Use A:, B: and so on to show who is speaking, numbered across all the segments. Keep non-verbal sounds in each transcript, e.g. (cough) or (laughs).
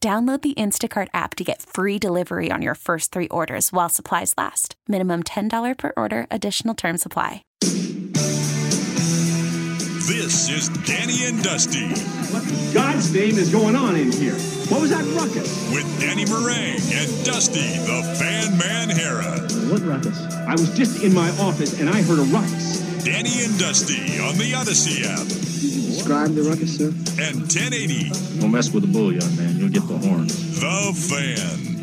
A: Download the Instacart app to get free delivery on your first three orders while supplies last. Minimum $10 per order, additional term supply.
B: This is Danny and Dusty
C: What in God's name is going on in here? What was that ruckus?
B: with Danny Marang and Dusty the Fan Man Harah.
C: What ruckus? I was just in my office and I heard a ruckus.
B: Danny and Dusty on the Odyssey app
D: Describe the ruckus, sir.
B: and 1080
E: Don't mess with the bull, young man. You'll get the horns.
B: The Fan.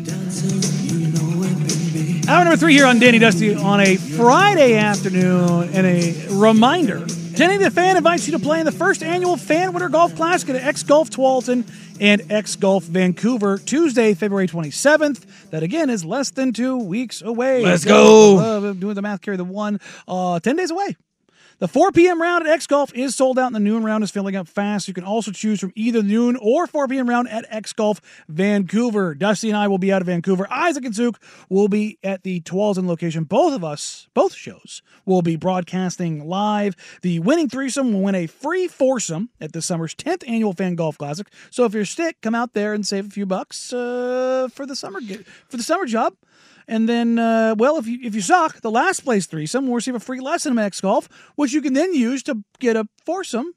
F: Hour number three here on Danny Dusty on a Friday afternoon, and a reminder. Jenny the Fan invites you to play in the first annual Fan Winter Golf Classic at X Golf Tualatin and X Golf Vancouver, Tuesday, February 27th. That again is less than two weeks away.
G: Let's go.
F: Uh, doing the math, carry the one. Uh, 10 days away. The 4 p.m. round at X Golf is sold out, and the noon round is filling up fast. You can also choose from either noon or 4 p.m. round at X Golf Vancouver. Dusty and I will be out of Vancouver. Isaac and Zook will be at the Tualatin location. Both of us, both shows, will be broadcasting live. The winning threesome will win a free foursome at this summer's 10th annual Fan Golf Classic. So if you're sick, come out there and save a few bucks uh, for the summer for the summer job. And then, uh, well, if you if you suck, the last place threesome will receive a free lesson in X Golf, which you can then use to get a foursome.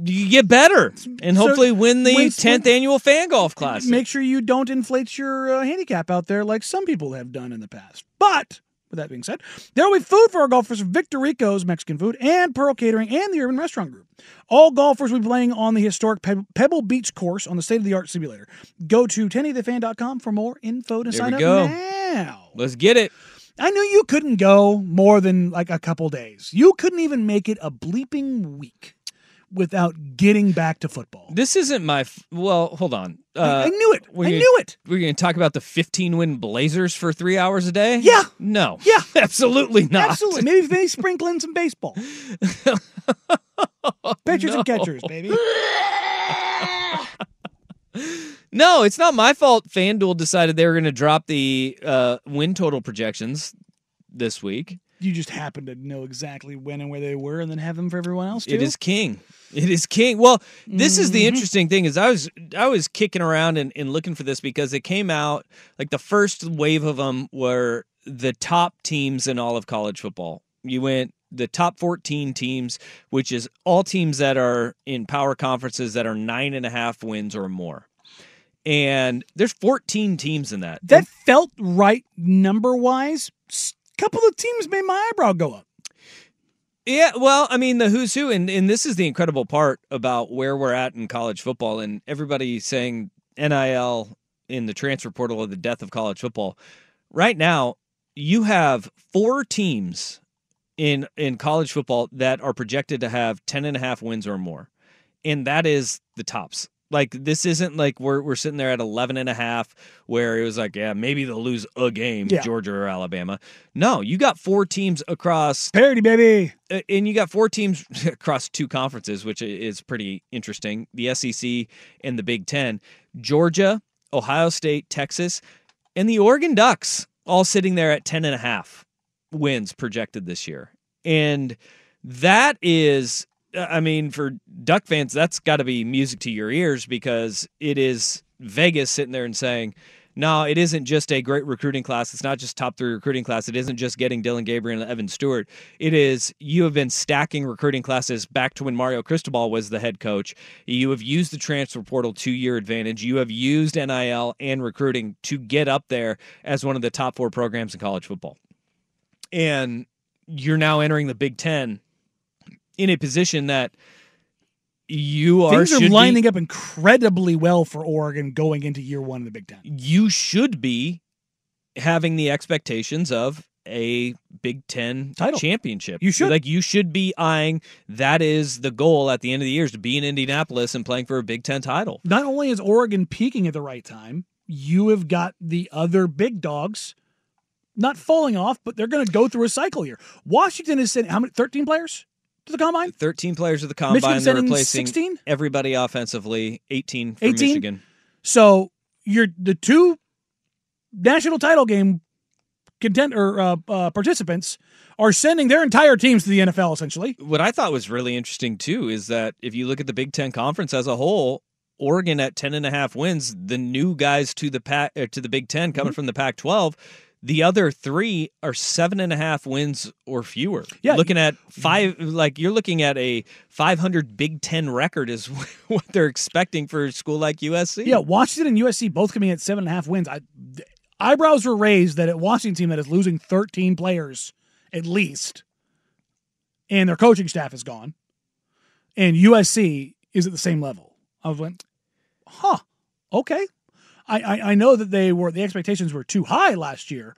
G: You get better and
F: So
G: hopefully win the
F: win-
G: 10th annual Fan Golf Classic.
F: Make sure you don't inflate your uh, handicap out there like some people have done in the past. But with that being said, there will be food for our golfers from Victor Rico's Mexican Food and Pearl Catering and the Urban Restaurant Group. All golfers will be playing on the historic Pe- Pebble Beach course on the state of the art simulator. Go to 1080thefan.com for more info to
G: There
F: sign up
G: go.
F: now.
G: Let's get it.
F: I knew you couldn't go more than like a couple days. You couldn't even make it a bleeping week without getting back to football.
G: This isn't my. F- well, hold on. Uh,
F: I, I knew it. I
G: gonna-
F: knew it.
G: We're going to talk about the 15 win Blazers for three hours a day?
F: Yeah.
G: No.
F: Yeah. (laughs)
G: Absolutely not.
F: Absolutely. Maybe maybe sprinkle in some baseball. (laughs) Pitchers and catchers, baby. (laughs)
G: No, it's not my fault. FanDuel decided they were going to drop the uh, win total projections this week.
F: You just happen to know exactly when and where they were, and then have them for everyone else too.
G: It is king. It is king. Well, this is the
F: Mhm.
G: interesting thing is I was I was kicking around and, and looking for this because it came out like the first wave of them were the top teams in all of college football. You went the top 14 teams, which is all teams that are in power conferences that are nine and a half wins or more. And there's 14 teams in that.
F: That felt right number wise. Couple of teams made my eyebrow go up.
G: Yeah, well, I mean the who's who, and and this is the incredible part about where we're at in college football, and everybody saying NIL in the transfer portal of the death of college football. Right now, you have four teams in in college football that are projected to have 10 and a half wins or more, and that is the tops. Like this isn't like we're we're sitting there at 11 and a half where it was like yeah maybe they'll lose a game
F: Yeah.
G: Georgia or Alabama. No, you got four teams across
F: parity, baby.
G: and you got four teams (laughs) across two conferences, which is pretty interesting. The SEC and the Big Ten, Georgia, Ohio State, Texas. and the Oregon Ducks all sitting there at 10 and a half wins projected this year. And that is Uh, I mean for Duck fans that's got to be music to your ears because it is Vegas sitting there and saying no, it isn't just a great recruiting class. It's not just top three recruiting class. It isn't just getting Dillon Gabriel and Evan Stewart. It is you have been stacking recruiting classes back to when Mario Cristobal was the head coach. You have used the transfer portal to your advantage. You have used NIL and recruiting to get up there as one of the top four programs in college football. And you're now entering the Big Ten in a position that you are
F: Things are lining
G: be,
F: up incredibly well for Oregon going into year one of the Big Ten.
G: you should be having the expectations of a Big Ten
F: Title.
G: championship.
F: You should.
G: like you should be eyeing that is the goal at the end of the year is to be in Indianapolis and playing for a Big Ten title.
F: Not only is Oregon peaking at the right time, you have got the other big dogs not falling off, but they're going to go through a cycle here. Washington is sending how many? Thirteen players to the combine.
G: 13 players to the
F: Michigan
G: combine. They're replacing
F: 16?
G: everybody offensively. 18 for
F: 18?
G: Michigan.
F: So you're the two national title game content or uh, uh, participants are sending their entire teams to the NFL essentially.
G: What I thought was really interesting too is that if you look at the Big Ten conference as a whole, Oregon at 10 and a half wins, the new guys to the pack uh, to the Big Ten coming from the Pac 12. The other three are seven and a half wins or fewer.
F: Yeah.
G: Looking at five, like you're looking at a 500 Big Ten record is (laughs) what they're expecting for a school like USC.
F: Yeah, Washington and USC both coming at seven and a half wins. I, eyebrows were raised that at Washington team that is losing 13 players at least, and their coaching staff is gone, and USC is at the same level. I went, huh, okay. I, I, I know that they were the expectations were too high last year,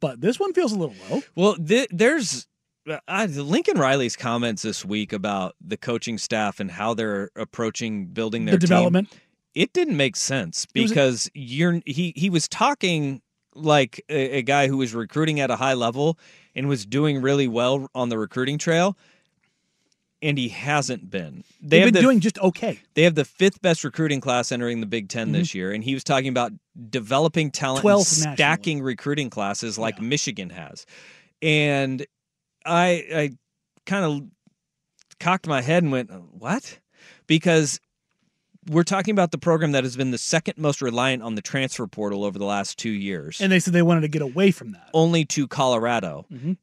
F: but this one feels a little low.
G: Well, th- there's uh, Lincoln Riley's comments this week about the coaching staff and how they're approaching building their
F: the
G: team.
F: development.
G: It didn't make sense
F: was a-
G: because you're he he was talking like a, a guy who was recruiting at a high level and was doing really well on the recruiting trail, and he hasn't been. They
F: They've
G: have
F: been
G: the
F: doing just okay.
G: they have the fifth best recruiting class entering the Big 10
F: Mm-hmm.
G: this year, and he was talking about developing talent, and
F: 12th nationally.
G: stacking recruiting classes like
F: Yeah.
G: Michigan has. And I I kind of cocked my head and went, "What?" Because we're talking about the program that has been the second most reliant on the transfer portal over the last two years,
F: And they said they wanted to get away from that.
G: only to Colorado.
F: Mhm.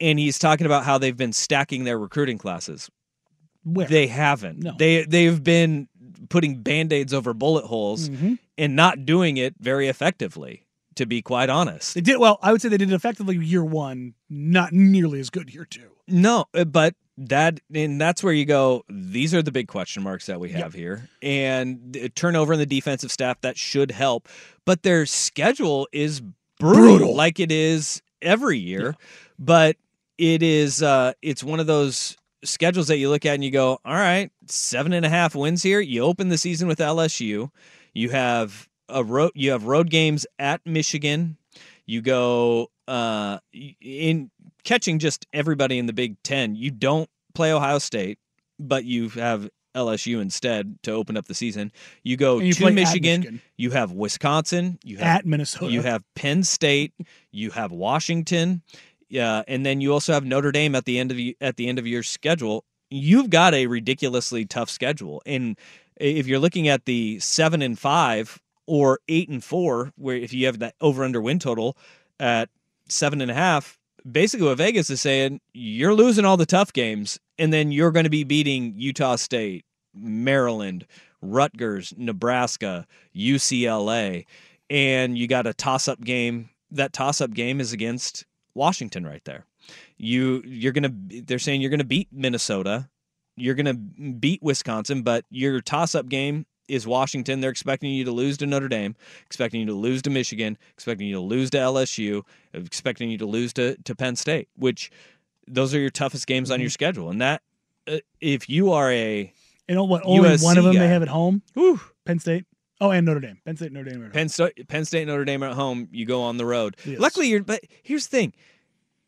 G: And he's talking about how they've been stacking their recruiting classes. They haven't.
F: No.
G: They they've been putting band-aids over bullet holes
F: Mhm.
G: and not doing it very effectively, to be quite honest.
F: They did well. I would say they did it effectively year one, not nearly as good year two.
G: No, but that and that's where you go. These are the big question marks that we
F: Yep.
G: have here, and the turnover in the defensive staff that should help. But their schedule is brutal,
F: Brutal.
G: like it is every year. But it is uh, it's one of those schedules that you look at and you go, all right, seven and a half wins here. You open the season with LSU. You have a road. You have road games at Michigan. You go uh, in catching just everybody in the Big Ten. You don't play Ohio State, but you have LSU instead to open up the season. You go
F: you
G: to Michigan,
F: Michigan.
G: You have Wisconsin. You have
F: At Minnesota.
G: you have Penn State. You have Washington. Yeah, and then you also have Notre Dame at the end of at the end of your schedule. You've got a ridiculously tough schedule, and if you're looking at the seven and five or eight and four, where if you have that over under win total at seven and a half, basically what Vegas is saying, you're losing all the tough games, and then you're going to be beating Utah State, Maryland, Rutgers, Nebraska, UCLA, and you got a toss up game. That toss up game is against Washington right there. You you're gonna they're saying you're gonna beat Minnesota, you're gonna beat Wisconsin, but your toss up game is Washington. They're expecting you to lose to Notre Dame, expecting you to lose to Michigan, expecting you to lose to LSU, expecting you to lose to, to Penn State, which those are your toughest games on your schedule. And that, uh, if you are a
F: You know what? Only
G: USC
F: one of them
G: guy.
F: they have at home.
G: whew,
F: Penn State. Oh, and Notre Dame. Penn State, Notre Dame.
G: Penn State, Penn State, Notre Dame are at home, you go on the road.
F: Yes.
G: Luckily, you're. But here's the thing: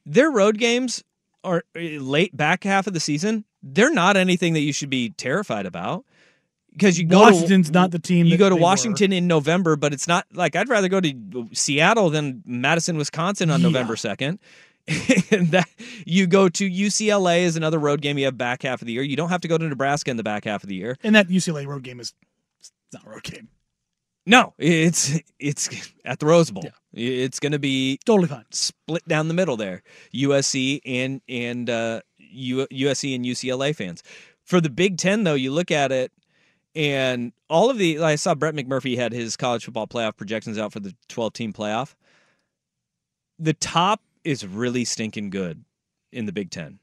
G: their road games are uh, late back half of the season. They're not anything that you should be terrified about. because you go
F: Washington's
G: to,
F: not the team.
G: You go to Washington in November, but it's not like I'd rather go to Seattle than Madison, Wisconsin on
F: Yeah.
G: November second. (laughs) and that you go to UCLA is another road game you have back half of the year. You don't have to go to Nebraska in the back half of the year.
F: and that UCLA road game is it's not a road game.
G: No, it's it's (laughs) at the Rose Bowl. It's going to be
F: Totally fine.
G: split down the middle there. USC and and uh, U, USC and UCLA fans. For the Big Ten, though, you look at it, and all of the I saw Brett McMurphy had his college football playoff projections out for the 12 team playoff. The top is really stinking good in the Big Ten.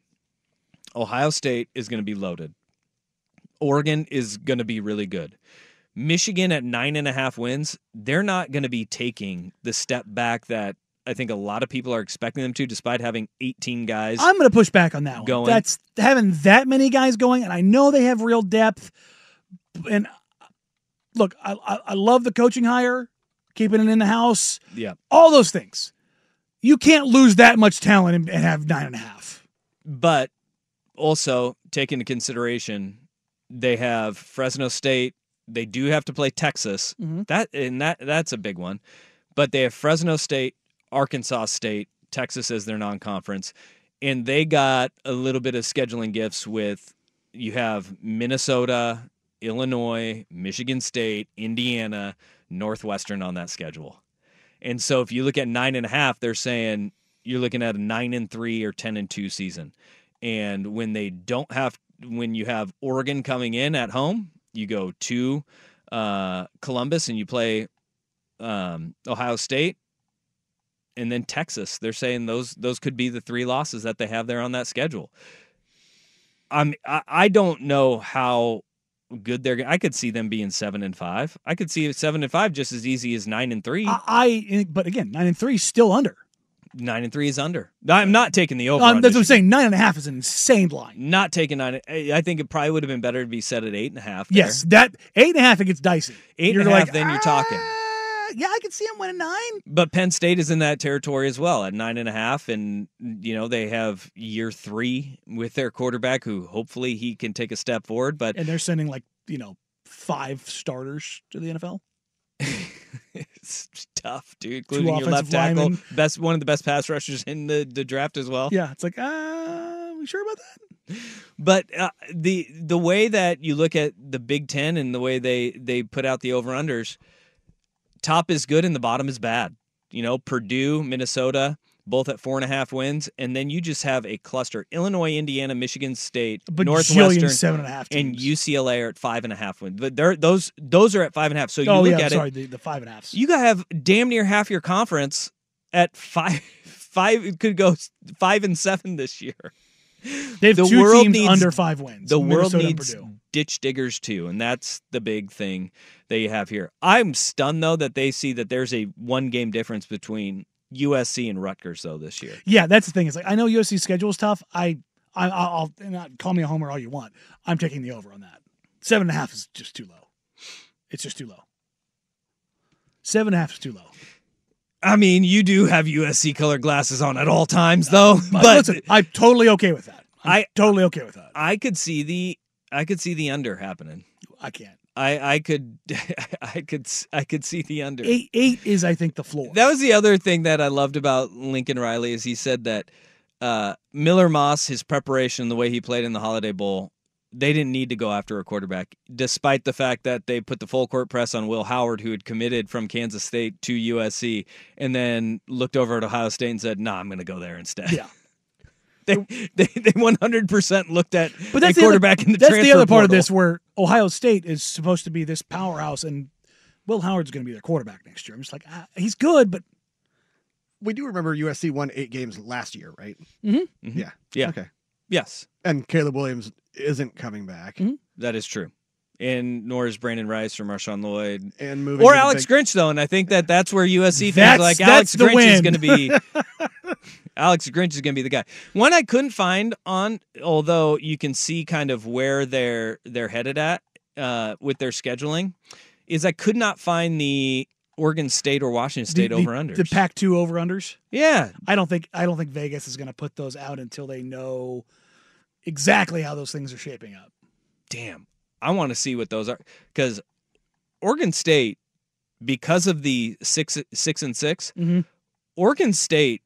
G: Ohio State is going to be loaded. Oregon is going to be really good. Michigan at nine and a half wins, they're not going to be taking the step back that I think a lot of people are expecting them to, despite having 18 guys.
F: I'm going to push back on that one.
G: Going.
F: That's having that many guys going, and I know they have real depth. And look, I, I, I love the coaching hire, keeping it in the house,
G: yeah.
F: all those things. You can't lose that much talent and, and have nine and a half.
G: But also take into consideration they have Fresno State. They do have to play Texas.
F: Mhm.
G: That and that that's a big one. But they have Fresno State, Arkansas State, Texas as their non-conference, and they got a little bit of scheduling gifts with you have Minnesota, Illinois, Michigan State, Indiana, Northwestern on that schedule. And so if you look at nine and a half, they're saying you're looking at a nine and three or ten and two season. And when they don't have, when you have Oregon coming in at home, you go to uh, Columbus and you play um, Ohio State, and then Texas. They're saying those those could be the three losses that they have there on that schedule. I'm I, I don't know how good they're. I could see them being seven and five. I could see seven and five just as easy as nine and three.
F: I, I but again, nine and three is still under.
G: Nine and three is under. I'm not taking the over.
F: Um, that's what I'm saying. Nine and a half is an insane line.
G: Not taking nine. I think it probably would have been better to be set at eight and a half. there.
F: Yes, that eight and a half it gets dicey.
G: Eight
F: You're
G: and a half,
F: like,
G: then you're talking.
F: "Ah, Yeah, I could see him winning nine.
G: But Penn State is in that territory as well at nine and a half, and you know they have year three with their quarterback, who hopefully he can take a step forward. But
F: And they're sending like, you know, five starters to the NFL.
G: It's tough, dude. Including your left tackle,
F: linemen.
G: best one of the best pass rushers in the, the draft as well.
F: Yeah, it's like, uh, we sure about that?
G: But uh, the the way that you look at the Big Ten and the way they they put out the over unders, top is good and the bottom is bad. You know, Purdue, Minnesota, both at four and a half wins, and then you just have a cluster: Illinois, Indiana, Michigan State,
F: Bajillion
G: Northwestern,
F: seven and a half
G: and. UCLA are at five and a half wins. But they're those those are at five and a half. So you
F: oh
G: look
F: yeah,
G: at
F: sorry,
G: it,
F: the, the five and a half.
G: you have damn near half your conference at five. (laughs) Five it could go five and seven this year.
F: They have
G: the
F: two
G: world
F: teams
G: needs-
F: under five wins.
G: The world
F: Minnesota and
G: needs ditch diggers too, and that's the big thing that you have here. I'm stunned though that they see that there's a one game difference between USC and Rutgers though this year.
F: Yeah, that's the thing. Is like I know USC's schedule is tough. I, I I'll I- call me a homer all you want. I'm taking the over on that. Seven and a half is just too low. It's just too low. Seven and a half is too low.
G: I mean, you do have USC color glasses on at all times though,
F: But,
G: but
F: listen, I'm totally okay with that. I'm
G: I-
F: totally okay with that.
G: I could see the I could see the under happening.
F: I can't.
G: I I could (laughs) I could I could see the under.
F: Eight eight is I think the floor.
G: That was the other thing that I loved about Lincoln Riley is he said that uh, Miller Moss, his preparation, the way he played in the Holiday Bowl, they didn't need to go after a quarterback, despite the fact that they put the full court press on Will Howard, who had committed from Kansas State to USC, and then looked over at Ohio State and said, "Nah, I'm going to go there instead."
F: yeah. (laughs) (laughs)
G: they they they 100 percent looked at
F: But that's
G: a
F: the other-
G: quarterback in the
F: that's the other part of this where Ohio State is supposed to be this powerhouse, and Will Howard's going to be their quarterback next year. I'm just like, ah, he's good, but
H: We do remember USC won eight games last year, right?
F: Mhm.
G: Mhm.
H: Yeah.
G: Yeah.
H: Okay.
G: Yes,
H: And Caleb Williams isn't coming back.
F: Mhm.
G: that is true. And nor is Brenden Rice or Marshawn Lloyd
H: And moving
G: or Alex
H: Big-
G: Grinch though, and I think that that's where USC fans
F: That's-
G: are like Alex
F: the
G: Grinch is going to be. (laughs) Alex Grinch is going to be the guy. One I couldn't find on, although you can see kind of where they're they're headed at uh, with their scheduling, is I could not find the Oregon State or Washington State
F: the,
G: over unders.
F: the Pac two over unders.
G: yeah,
F: I don't think I don't think Vegas is going to put those out until they know exactly how those things are shaping up.
G: damn. I want to see what those are because Oregon State, because of the six six and 6
F: Mhm.
G: Oregon State.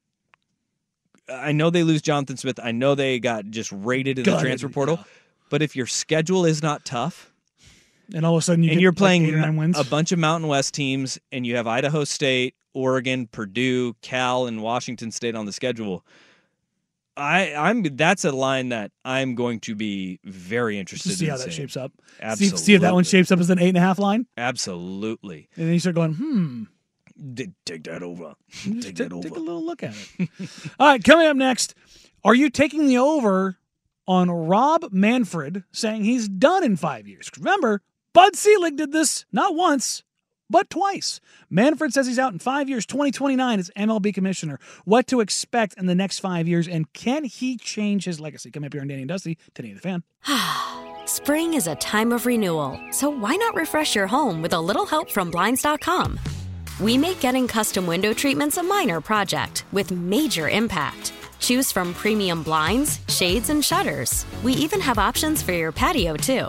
G: I know they lose Jonathan Smith. I know they got just raided in the transfer portal. But if your schedule is not tough,
F: And all of a sudden, you
G: and you're
F: like
G: playing
F: eight or nine wins.
G: a bunch of Mountain West teams, and you have Idaho State, Oregon, Purdue, Cal, and Washington State on the schedule. I, I'm that's a line that I'm going to be very interested
F: to see
G: in
F: how that
G: seeing.
F: shapes up. See,
G: Absolutely.
F: see if that one shapes up as an eight and a half line.
G: Absolutely.
F: And then you start going, hmm.
G: D- take that over. (laughs)
F: Take,
G: Take that over.
F: take a little look at it. (laughs) All right, coming up next, are you taking the over on Rob Manfred saying he's done in five years? Remember, Bud Selig did this not once, but twice. Manfred says he's out in five years, 2029 as MLB commissioner. What to expect in the next five years, and can he change his legacy? Come up here on Danny and Dusty, today the fan. (sighs)
I: Spring is a time of renewal, so why not refresh your home with a little help from Blinds.com? We make getting custom window treatments a minor project with major impact. Choose from premium blinds, shades, and shutters. We even have options for your patio, too.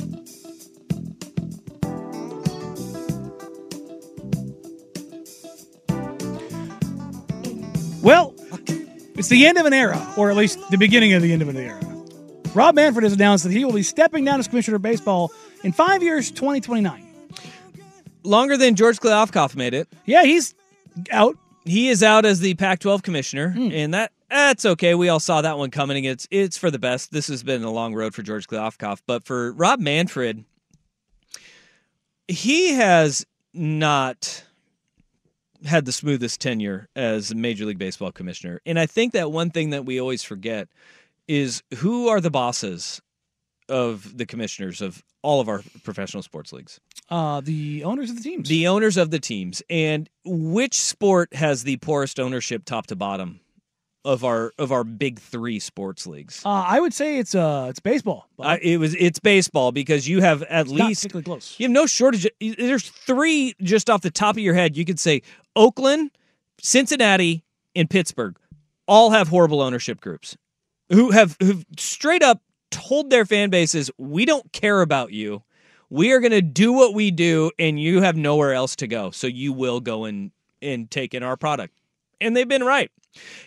F: Well, it's the end of an era, or at least the beginning of the end of an era. Rob Manfred has announced that he will be stepping down as commissioner of baseball in five years, 2029.
G: Longer than George Kliavkoff made it.
F: Yeah, he's out.
G: He is out as the Pac-12 commissioner, hmm. and that that's okay. We all saw that one coming. It's it's for the best. This has been a long road for George Kliavkoff, but for Rob Manfred, he has not had the smoothest tenure as Major League Baseball commissioner. And I think that one thing that we always forget is who are the bosses of the commissioners of all of our professional sports leagues?
F: Uh, the owners of the teams.
G: The owners of the teams. And which sport has the poorest ownership top to bottom of our of our big 3 sports leagues?
F: uh, I would say it's uh, it's baseball. but
G: Uh, it was it's baseball because you have at
F: it's
G: least
F: particularly close.
G: you have no shortage. There's three just off the top of your head. You could say Oakland, Cincinnati, and Pittsburgh all have horrible ownership groups who have who've straight up told their fan bases, "We don't care about you. We are going to do what we do, and you have nowhere else to go. So you will go and and take in our product." And they've been right.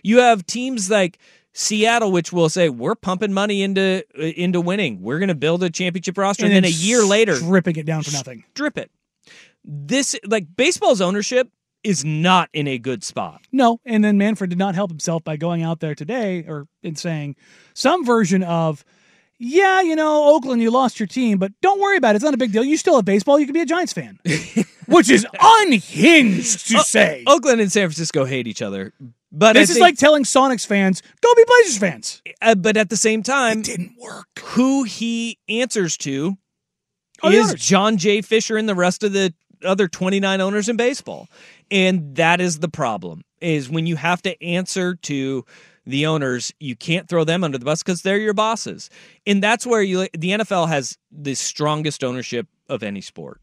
G: You have teams like Seattle, which will say we're pumping money into uh, into winning. We're going to build a championship roster, and, then, a year later,
F: stripping it down for nothing.
G: strip it. This like baseball's ownership is not in a good spot.
F: No, and then Manfred did not help himself by going out there today or in saying some version of, yeah, you know, Oakland, you lost your team, but don't worry about it. It's not a big deal. You still have baseball. You can be a Giants fan, (laughs) which is unhinged to say.
G: Oakland and San Francisco hate each other, but
F: this
G: I
F: is
G: think-
F: like telling Sonics fans, go be Blazers fans.
G: Uh, but at the same time,
F: It didn't work.
G: who he answers to
F: Oh,
G: is. John J. Fisher and the rest of the other 29 owners in baseball. And that is the problem is when you have to answer to the owners, you can't throw them under the bus because they're your bosses. And that's where you the NFL has the strongest ownership of any sport.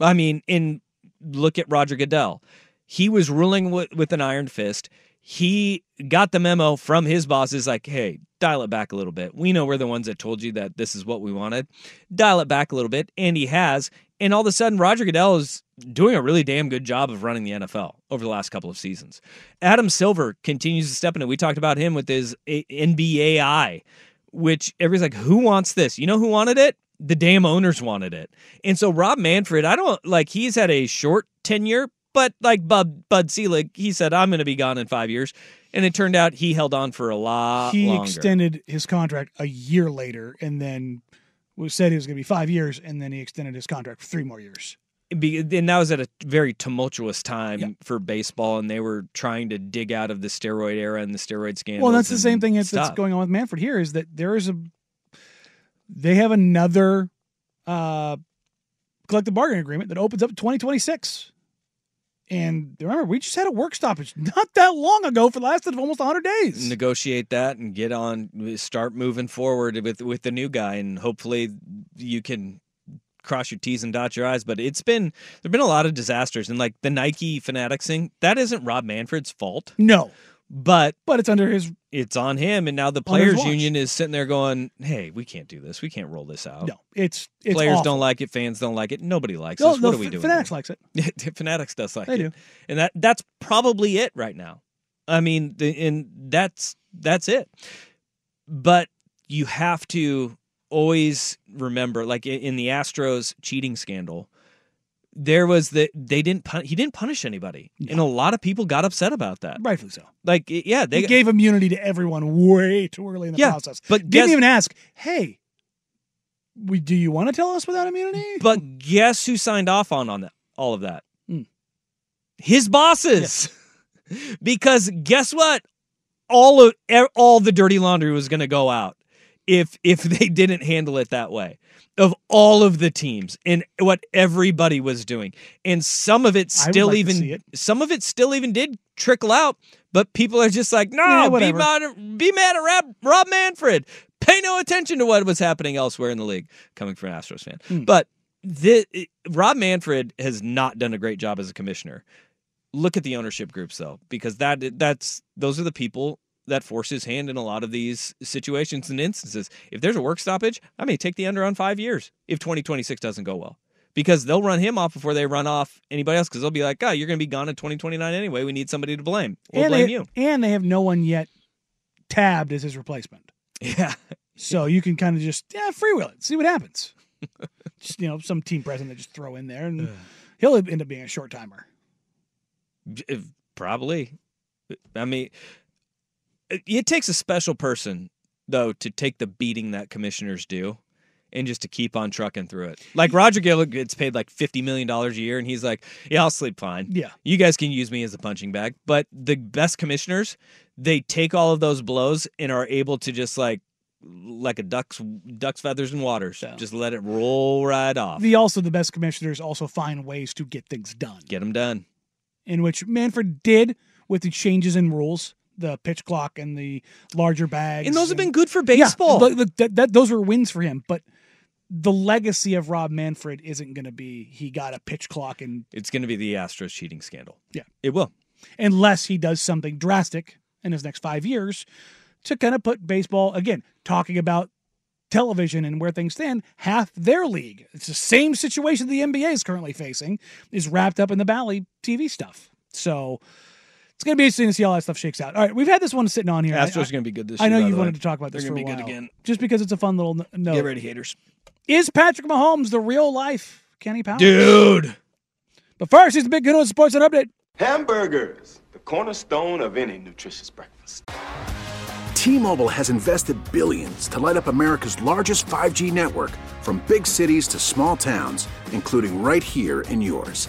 G: I mean, in look at Roger Goodell. He was ruling with, with an iron fist. He got the memo from his bosses like, hey, dial it back a little bit. We know we're the ones that told you that this is what we wanted. Dial it back a little bit. And he has. And all of a sudden, Roger Goodell is doing a really damn good job of running the NFL over the last couple of seasons. Adam Silver continues to step in it. We talked about him with his eh, A- NBAI, which everybody's like, who wants this? You know who wanted it? The damn owners wanted it. And so Rob Manfred, I don't like he's had a short tenure, but like Bud Bud Selig, he said, I'm gonna be gone in five years. And it turned out he held on for a lot
F: he
G: longer.
F: extended his contract a year later and then was said it was going to be five years and then he extended his contract for three more years.
G: Be- and that was at a very tumultuous time for baseball, and they were trying to dig out of the steroid era and the steroid scandal.
F: Well, that's the same thing that's, that's going on with Manfred here is that there is a they have another uh, collective bargaining agreement that opens up 2026. And remember, we just had a work stoppage not that long ago for the last of almost 100 days.
G: negotiate that and get on start moving forward with with the new guy and hopefully you can cross your t's and dot your i's. But it's been there've been a lot of disasters and like the nike fanatics thing that isn't rob manfred's fault.
F: No,
G: but
F: but it's under his
G: it's on him and now the players union is sitting there going hey we can't do this we can't roll this out
F: no. It's it's
G: players
F: awful.
G: don't like it fans don't like it nobody likes
F: No,
G: this
F: no,
G: what are we doing
F: Fanatics
G: here?
F: likes it. (laughs)
G: fanatics does like
F: They
G: it
F: do.
G: and that that's probably it right now i mean the, and that's that's it but you have to always remember like in the astros cheating scandal there was the they didn't pun- he didn't punish anybody and a lot of people got upset about that
F: Rightfully so.
G: like yeah they
F: They gave immunity to everyone way too early in the
G: Yeah,
F: process.
G: but
F: didn't
G: guess-
F: even ask, hey, we, do you want to tell us without immunity?
G: but guess who signed off on on that all of that
F: Hmm.
G: his bosses (laughs) because guess what all of all the dirty laundry was going to go out if if they didn't handle it that way of all of the teams and what everybody was doing. And some of it still
F: like
G: even
F: it.
G: some of it still even did trickle out but people are just like no
F: Yeah,
G: be mad at, be mad at Rob, Rob Manfred. Pay no attention to what was happening elsewhere in the league coming from an Astros fan.
F: Hmm.
G: but the, Rob Manfred has not done a great job as a commissioner. Look at the ownership groups though because that that's those are the people that force his hand in a lot of these situations and instances. If there's a work stoppage i may take the under on five years if 2026 doesn't go well. Because they'll run him off before they run off anybody else because they'll be like oh you're going to be gone in 2029 anyway. We need somebody to blame. We'll
F: and
G: blame
F: they,
G: you.
F: And they have no one yet tabbed as his replacement.
G: yeah.
F: So you can kind of just yeah, freewheel it, see what happens. (laughs) just you know, some team president just throw in there, and he'll end up being a short timer.
G: Eh, probably. I mean it, it takes a special person though to take the beating that commissioners do and just to keep on trucking through it. Like roger Goodell gets paid like 50 million dollars a year and he's like yeah i'll sleep fine.
F: Yeah.
G: you guys can use me as a punching bag. But the best commissioners they take all of those blows and are able to just like like a duck's duck's feathers and waters. Just let it roll right off.
F: The also the best commissioners also find ways to get things done,
G: get them done.
F: In which Manfred did with the changes in rules, the pitch clock and the larger bags,
G: and those have been good for baseball
F: Yeah, th- th- that, those were wins for him, but. The legacy of Rob Manfred isn't going to be he got a pitch clock and
G: it's going to be the astros cheating scandal
F: Yeah.
G: it will
F: unless he does something drastic in his next five years to kind of put baseball again talking about television and where things stand half their league it's the same situation the nba is currently facing is wrapped up in the Bally tv stuff so it's going to be interesting to see how that stuff shakes out all right we've had this one sitting on here
G: Astros
F: I,
G: going to be good this
F: I
G: year.
F: I know
G: by
F: you
G: the way.
F: wanted to talk about this
G: They're gonna be good again.
F: just because it's a fun little n- note.
G: Get ready, haters.
F: Is Patrick Mahomes the real life Kenny Powers?
G: Dude.
F: But first, here's the big good news sports and update.
J: Hamburgers, the cornerstone of any nutritious breakfast. T-Mobile has invested billions to light up America's largest 5G network from big cities to small towns, including right here in yours.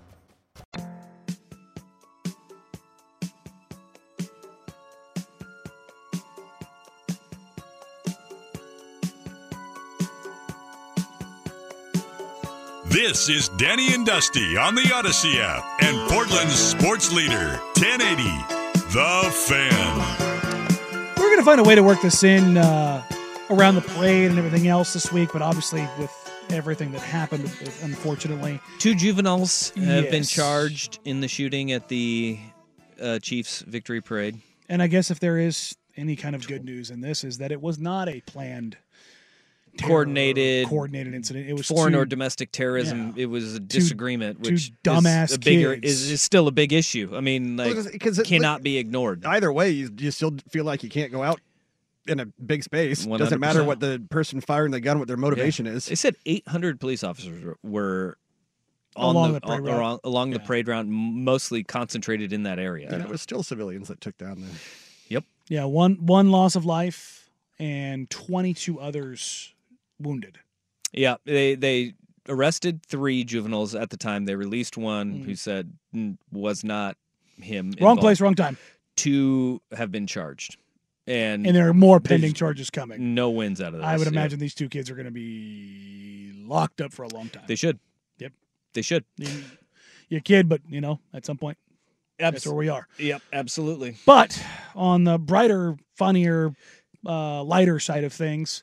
B: This is Danny and Dusty on the Odyssey app and Portland's sports leader, 1080, The Fan.
F: We're going to find a way to work this in uh, around the parade and everything else this week, but obviously with everything that happened, unfortunately.
G: Two juveniles have been charged in the shooting at the uh, Chiefs victory parade.
F: And I guess if there is any kind of good news in this, is that it was not a planned, terror-
G: Coordinated-
F: coordinated incident. It was
G: Foreign
F: two-
G: or domestic terrorism. It was a disagreement,
F: two
G: which
F: dumbass
G: is a bigger
F: kids.
G: is, is still a big issue. I mean, like
H: Because it-
G: cannot be ignored.
H: Either way, you, you still feel like you can't go out in a big space. Doesn't matter what the person firing the gun, what their motivation is.
G: They said 800 police officers were- were on
F: Along
G: the,
F: the parade
G: on-
F: route.
G: along, along the parade route, mostly concentrated in that area.
H: And it was still civilians that took down the.
G: Yep.
F: Yeah, one one loss of life and 22 others wounded.
G: Yeah, they they arrested three juveniles at the time. They released one who said mm, was not him.
F: Mm. Wrong
G: involved.
F: place, wrong time.
G: Two have been charged, and
F: And there are more pending charges coming.
G: No wins out of this.
F: I would
G: yeah.
F: imagine these two kids are going to be locked up for a long time.
G: they should.
F: Yep.
G: They should.
F: You- You're kid, but you know, at some point, that's where we are.
G: Yep, absolutely.
F: But on the brighter, funnier, uh, lighter side of things,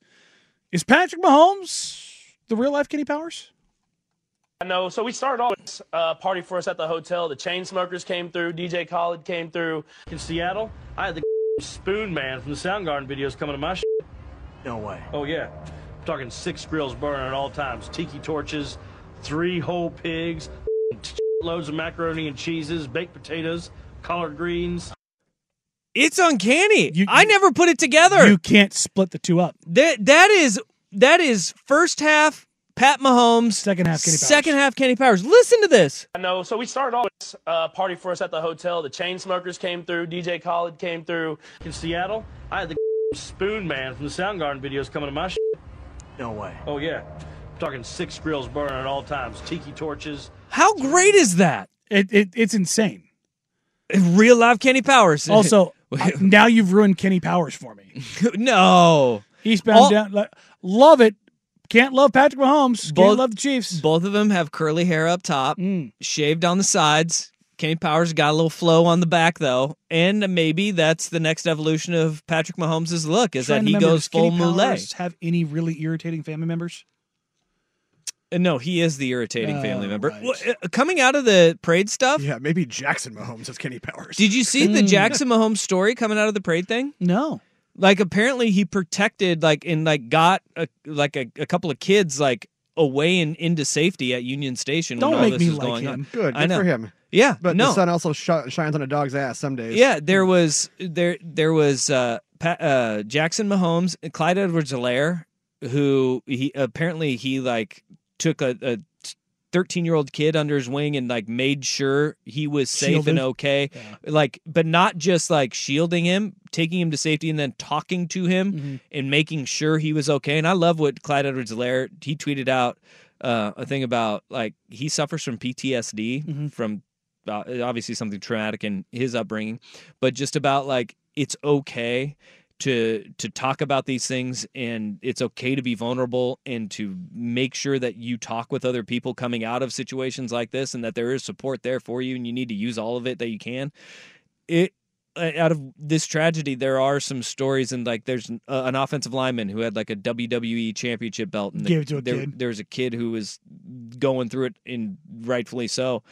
F: is Patrick Mahomes the real life Kenny Powers?
K: No, so we started off with a party for us at the hotel. The Chainsmokers came through. DJ Khaled came through. In Seattle, I had the (laughs) Spoonman from the Soundgarden videos coming to my shit.
L: No way.
K: Oh, yeah. I'm talking six grills burning at all times, tiki torches, three whole pigs, (laughs) loads of macaroni and cheeses, baked potatoes, collard greens.
G: It's uncanny. I never put it together.
F: You can't split the two up.
G: That that is that is first half Pat Mahomes,
F: second half Kenny Powers.
G: second half Kenny Powers. Listen to this.
K: I know. so we started off with a party for us at the hotel. The Chainsmokers came through. DJ Khaled came through. In Seattle, I had the (laughs) Spoonman from the Soundgarden videos coming to my shit.
L: No way.
K: Oh, yeah. I'm talking six grills burning at all times, tiki torches.
G: How great is that?
F: It, it it's insane.
G: Real live Kenny Powers.
F: Also, I- (laughs) now you've ruined Kenny Powers for me. (laughs)
G: no.
F: Eastbound
G: All-
F: down. like, Love it. Can't love Patrick Mahomes. Can't
G: Both-
F: love the Chiefs.
G: Both of them have curly hair up top,
F: Mm.
G: shaved on the sides. Kenny Powers got a little flow on the back though, and maybe that's the next evolution of Patrick Mahomes' look is that he
F: remember,
G: goes
F: Kenny
G: full moulet.
F: Powers Have any really irritating family members?
G: Uh, No, he is the irritating
F: Oh,
G: family member. Well, uh, Coming out of the parade stuff,
H: Yeah, maybe Jackson Mahomes is Kenny Powers.
G: did you see the
F: Hmm.
G: Jackson Mahomes story coming out of the parade thing?
F: No.
G: Like apparently he protected like and like got a, like a, a couple of kids like away and into safety at Union Station.
F: Don't
G: when all
F: make
G: this
F: me like
G: going
F: him.
G: on.
H: Good,
G: I
H: good
G: know.
H: for him.
G: Yeah,
H: But
G: no.
H: the sun also sh- shines on a dog's ass some days.
G: Yeah, there was there there was uh, Pat, uh, Jackson Mahomes, Clyde Edwards-Helaire, who he apparently he like took a. a 13 year old kid under his wing and like made sure he was safe
F: Shielded.
G: and okay like but not just like shielding him taking him to safety and then talking to him
F: Mm-hmm.
G: and making sure he was okay and i love what clyde edwards Helaire he tweeted out uh, a thing about like he suffers from ptsd
F: Mm-hmm.
G: from uh, obviously something traumatic in his upbringing, but just about like it's okay to to talk about these things and it's okay to be vulnerable and to make sure that you talk with other people coming out of situations like this and that there is support there for you and you need to use all of it that you can. It uh, out of this tragedy, there are some stories, and like there's an, uh, an offensive lineman who had like a WWE championship belt, and
F: Gave it to a
G: there,
F: kid.
G: there was a kid who was going through it, and rightfully so,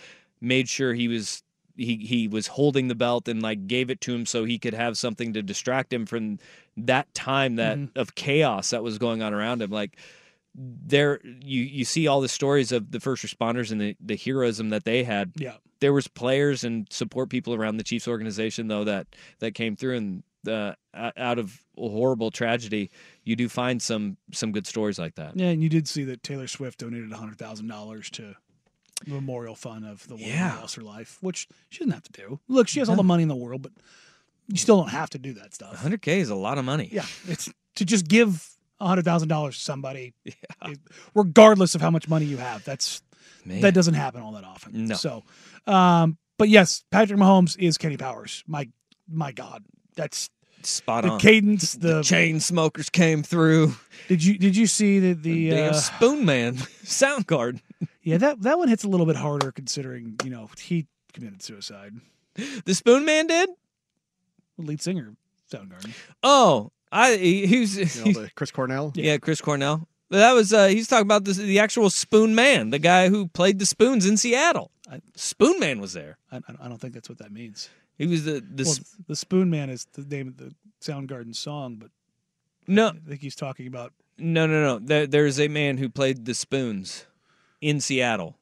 G: made sure he was he he was holding the belt and like gave it to him so he could have something to distract him from that time that
F: Mhm.
G: of chaos that was going on around him. Like there you you see all the stories of the first responders and the the heroism that they had.
F: Yeah.
G: There was players and support people around the Chiefs organization though that that came through and uh, out of a horrible tragedy, you do find some some good stories like that.
F: Yeah, and you did see that Taylor Swift donated hundred thousand dollars to memorial fund of the woman
G: Yeah.
F: who lost her life, which she doesn't have to do. Look, she has all the money in the world, but you still don't have to do that stuff.
G: 100k is a lot of money.
F: Yeah, it's to just give hundred thousand dollars to somebody, (laughs) it- regardless of how much money you have. That's
G: Man.
F: that doesn't happen all that often.
G: No.
F: So, um, but yes, Patrick Mahomes is Kenny Powers. My my God, that's
G: Spot
F: the
G: on.
F: cadence. The,
G: The Chainsmokers came through.
F: Did you did you see the the
G: Damn
F: uh,
G: Spoonman (laughs) sound card.
F: Yeah, that that one hits a little bit harder considering you know he committed suicide.
G: The Spoonman did.
F: Lead singer, Soundgarden.
G: Oh, I he- he's
H: You know, the Chris Cornell.
G: yeah. Chris Cornell. But that was uh, he's talking about this, the actual Spoonman, the guy who played the spoons in Seattle. Spoon Man was there.
F: I, I don't think that's what that means.
G: He was the the
F: well,
G: sp-
F: the Spoonman is the name of the Soundgarden song, but
G: no
F: I think he's talking about
G: no no no. There, there's a man who played the spoons in Seattle.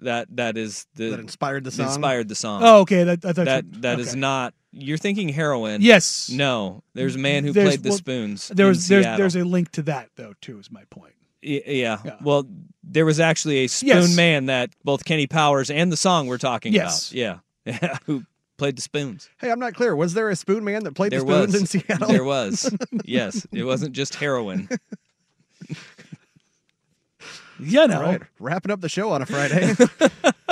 G: That that is the
H: That inspired the song?
G: Inspired the song.
F: Oh, okay, that- I thought
G: that
F: you-
G: that is
F: okay.
G: not. You're thinking heroin.
F: Yes.
G: No. There's a man who
F: There's-
G: played the
F: well,
G: spoons.
F: There was there's
G: Seattle.
F: there's a link to that though too. Is my point.
G: Y- Yeah. Well, there was actually a spoon
F: Yes.
G: man that both Kenny Powers and the song we're talking
H: Yes.
G: about. Yeah. (laughs) who played the spoons.
H: Hey, I'm not clear. Was there a spoon man that played
G: There
H: the spoons
G: was.
H: in Seattle?
G: There was. (laughs) yes. It wasn't just heroin. (laughs)
F: You know,
H: Right. Wrapping up the show on a Friday.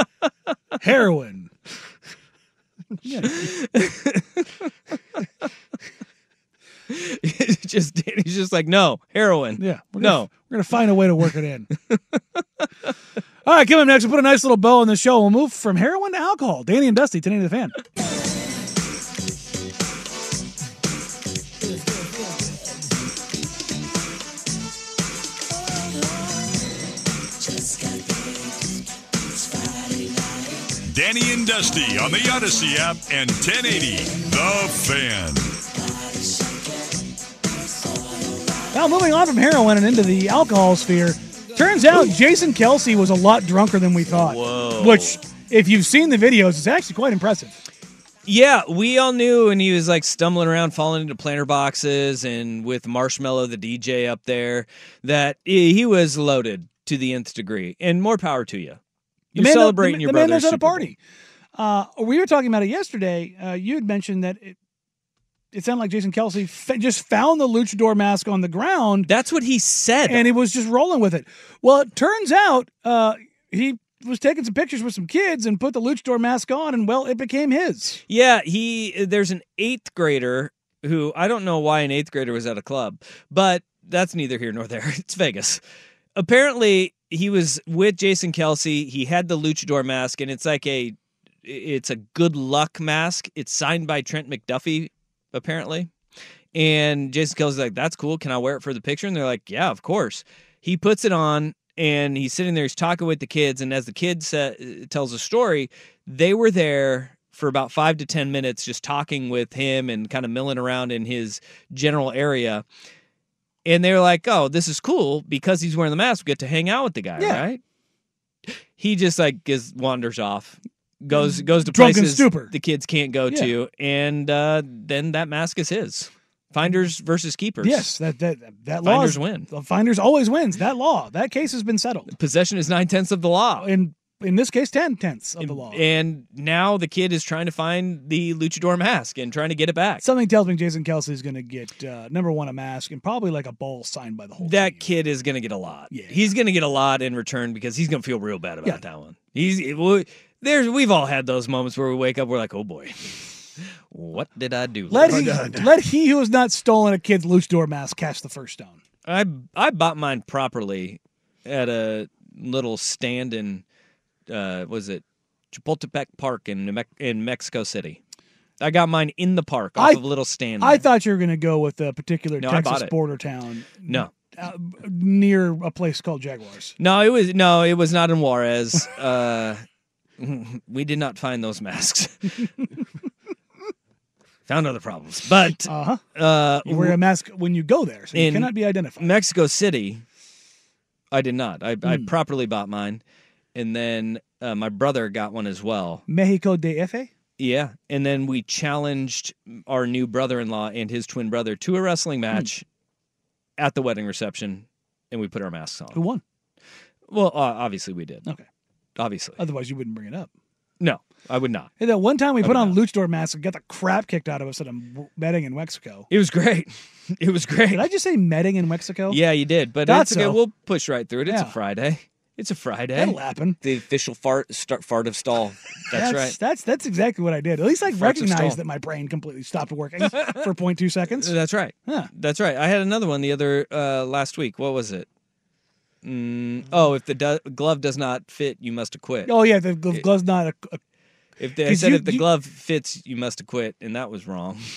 H: (laughs)
F: heroin. Yeah.
G: It's (laughs) just he's just like, no, heroin.
F: Yeah. We're
G: no.
F: Gonna, we're gonna find a way to work it in. (laughs) All right, coming up next, we'll put a nice little bow on the show. We'll move from heroin to alcohol. Danny and Dusty, 1080 the fan.
B: Danny and Dusty on the Audacy app and 1080 The Fan.
F: Now, moving on from heroin and into the alcohol sphere, turns out Jason Kelce was a lot drunker than we thought.
G: Whoa.
F: Which, if you've seen the videos, it's actually quite impressive.
G: Yeah, we all knew, and he was like stumbling around, falling into planter boxes, and with Marshmello, the DJ up there, that he he was loaded to the nth degree. And more power to you. You're
F: man-
G: celebrating
F: the,
G: your
F: the man knows how to
G: Bowl.
F: party. Uh, we were talking about it yesterday. Uh, you had mentioned that it, it sounded like Jason Kelce f- just found the luchador mask on the ground.
G: That's what he said,
F: and he was just rolling with it. Well, it turns out uh, he was taking some pictures with some kids and put the luchador mask on, and well, it became his.
G: Yeah, he. There's an eighth grader who I don't know why an eighth grader was at a club, but that's neither here nor there. (laughs) It's Vegas. Apparently, he was with Jason Kelce. He had the luchador mask, and it's like a, it's a good luck mask. It's signed by Trent McDuffie, apparently. And Jason Kelce's like, "That's cool. Can I wear it for the picture?" And they're like, "Yeah, of course." He puts it on, and he's sitting there. He's talking with the kids, and as the kid sa- tells a story, they were there for about five to ten minutes, just talking with him and kind of milling around in his general area. And they're like, "Oh, this is cool because he's wearing the mask. We get to hang out with the guy,
F: Yeah.
G: right?" He just like is, wanders off, goes goes to
F: Drunken
G: places
F: stupor.
G: the kids can't go
F: Yeah.
G: to, and uh, then that mask is his. Finders versus keepers.
F: Yes, that that that law
G: Finders
F: is-
G: win.
F: the Finders always wins. That law, that case has been settled.
G: Possession is nine tenths of the law.
F: In in this case, ten tenths of the law.
G: And now the kid is trying to find the luchador mask and trying to get it back.
F: Something tells me Jason Kelce is going to get uh, number one a mask and probably like a ball signed by the whole.
G: That kid is going to get a lot. Yeah. He's going to get a lot in return because he's going to feel real bad about
F: Yeah.
G: that one. He's it- well, there's we've all had those moments where we wake up we're like, "Oh boy. (laughs) What did I do?"
F: Let he, let he who has not stolen a kid's luchador mask catch the first stone.
G: I I bought mine properly at a little stand in uh was it Chapultepec Park in New Mex- in Mexico City. I got mine in the park off
F: I-
G: of little stand.
F: I thought you were going to go with a particular
G: No,
F: Texas border town.
G: No.
F: uh, near a place called Jaguars.
G: No, it was no, it was not in Juarez. (laughs) uh, (laughs) we did not find those masks. (laughs) Found other problems, but
F: Uh-huh.
G: uh,
F: You wear a mask when you go there, so you cannot be identified.
G: Mexico City, I did not. I, I
F: Hmm.
G: properly bought mine, and then uh, my brother got one as well.
F: Mexico de DF.
G: Yeah, and then we challenged our new brother-in-law and his twin brother to a wrestling
F: Hmm.
G: match at the wedding reception, and we put our masks on.
F: Who won?
G: Well, uh, obviously we did.
F: Okay.
G: Obviously,
F: Otherwise, you wouldn't bring it up.
G: no, I would not.
F: Hey, that one time we
G: I
F: put on luchador masks and got the crap kicked out of us at a betting in Mexico.
G: It was great. (laughs) It was great.
F: Did I just say metting in Mexico?
G: Yeah, you did, but
F: Thought
G: it's okay.
F: so.
G: We'll push right through it. It's
F: Yeah.
G: a Friday. It's a Friday.
F: That'll happen.
G: The official fart start fart of stall. (laughs) That's, right.
F: That's that's exactly what I did. At least I
G: Farts
F: recognized that my brain completely stopped working (laughs) for 0.2 seconds.
G: That's right.
F: Yeah.
G: That's right. I had another one the other uh, last week. What was it? Mm, oh, if the do- glove does not fit, you must acquit.
F: Oh yeah, the, the glove's not a, a
G: If the, I
F: 'Cause
G: said
F: you-
G: if the
F: you-
G: glove fits, you must acquit, and that was wrong. (laughs)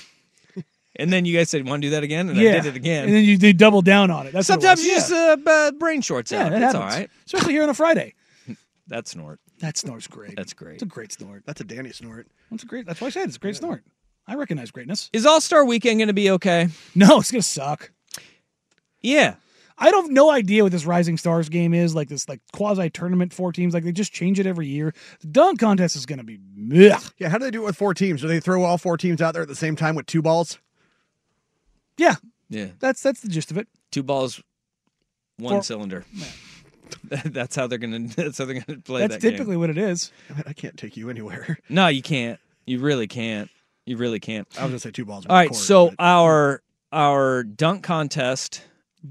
G: and then you guys said, "Want to do that again?" And
F: yeah.
G: I did it again.
F: and then you they double down on it. That's what it
G: Sometimes you
F: yeah.
G: just uh, b- brain shorts
F: yeah,
G: out.
F: that
G: It's
F: happens.
G: all right.
F: especially here on a Friday. (laughs)
G: That snort.
F: That snort's great.
G: That's great.
F: It's a great snort.
H: That's a Danny snort.
F: That's a great. That's why I said it's a great snort. I recognize greatness.
G: Is All Star Weekend going to be okay?
F: No, it's gonna suck.
G: Yeah.
F: I don't no idea what this Rising Stars game is. Like this like quasi tournament four teams. Like they just change it every year. The dunk contest is gonna be meh.
H: Yeah, how do they do it with four teams? Do they throw all four teams out there at the same time with two balls?
F: Yeah,
G: Yeah.
F: that's that's the gist of it.
G: Two balls, one
F: Four-
G: cylinder. (laughs) that's how they're gonna. (laughs) That's how they're gonna play
F: That's
G: that game.
F: typically what it is.
H: I, mean, I can't take you anywhere. (laughs)
G: No, you can't. You really can't. You really can't.
H: I was gonna say two balls.
G: All right, so our our dunk contest.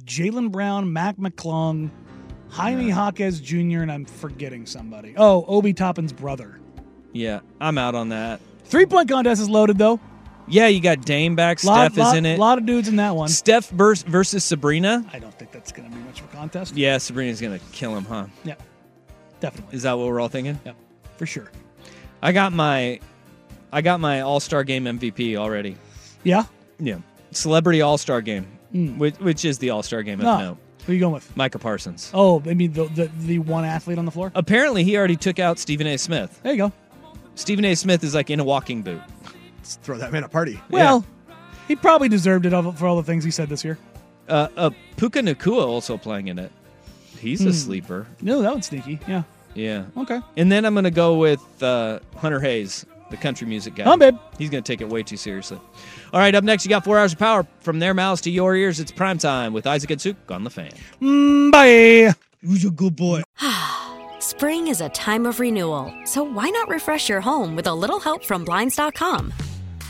F: Jaylen Brown, Mac McClung, Jaime Jaquez Jr., and I'm forgetting somebody. Oh, Obi Toppin's brother.
G: Yeah, I'm out on that.
F: Three point contest is loaded though.
G: Yeah, you got Dame back.
F: Lot,
G: Steph
F: lot,
G: is in it.
F: A lot of dudes in that one.
G: Steph versus Sabrina.
F: I don't think that's gonna be much of a contest.
G: Yeah, Sabrina's gonna kill him, huh?
F: Yeah, definitely
G: Is that what we're all thinking?
F: Yeah, for sure.
G: I got my, I got my All Star Game MVP already.
F: Yeah.
G: Yeah, Celebrity All Star Game,
F: Hmm.
G: which, which is the All Star Game of
F: No.
G: note.
F: Who are you going with?
G: Micah Parsons.
F: Oh, I mean the, the the one athlete on the floor.
G: Apparently, he already took out Stephen A. Smith.
F: There you go.
G: Stephen A. Smith is like in a walking boot.
H: Let's throw that man a party.
F: Well, he probably deserved it for all the things he said this year.
G: Uh, uh, Puka Nacua also playing in it. He's a
F: Hmm.
G: sleeper.
F: No, that one's sneaky. Yeah.
G: Yeah.
F: Okay.
G: And then I'm gonna go with uh, Hunter Hayes, the country music guy.
F: Oh, babe.
G: He's gonna take it way too seriously. All right, up next, you got four hours of power from their mouths to your ears. It's prime time with Isaac and Suk on the fan.
F: Mm, bye. Who's a good boy? (sighs)
I: Spring is a time of renewal, so why not refresh your home with a little help from Blinds.com?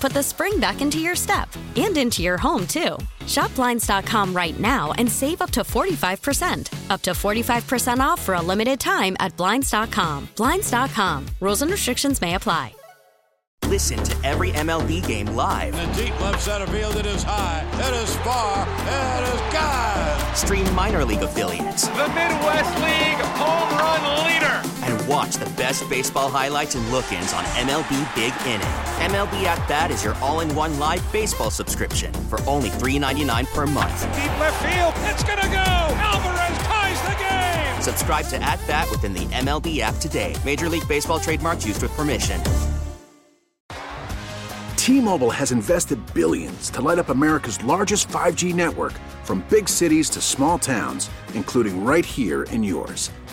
I: put the spring back into your step and into your home, too. Shop Blinds.com right now and save up to 45%. Up to 45% off for a limited time at Blinds.com. Blinds.com. Rules and restrictions may apply.
M: Listen to every MLB game live.
N: In the deep left center field, it is high, it is far, it is God.
M: Stream minor league affiliates
N: The Midwest League home run leader.
M: And watch the best baseball highlights and look-ins on MLB Big Inning. MLB At Bat is your all-in-one live baseball subscription for only $3.99 per month.
N: Deep left field, it's gonna go. Alvarez ties the game.
M: Subscribe to At Bat within the MLB app today. Major League Baseball trademarks used with permission.
J: T-Mobile has invested billions to light up America's largest 5G network from big cities to small towns, including right here in yours.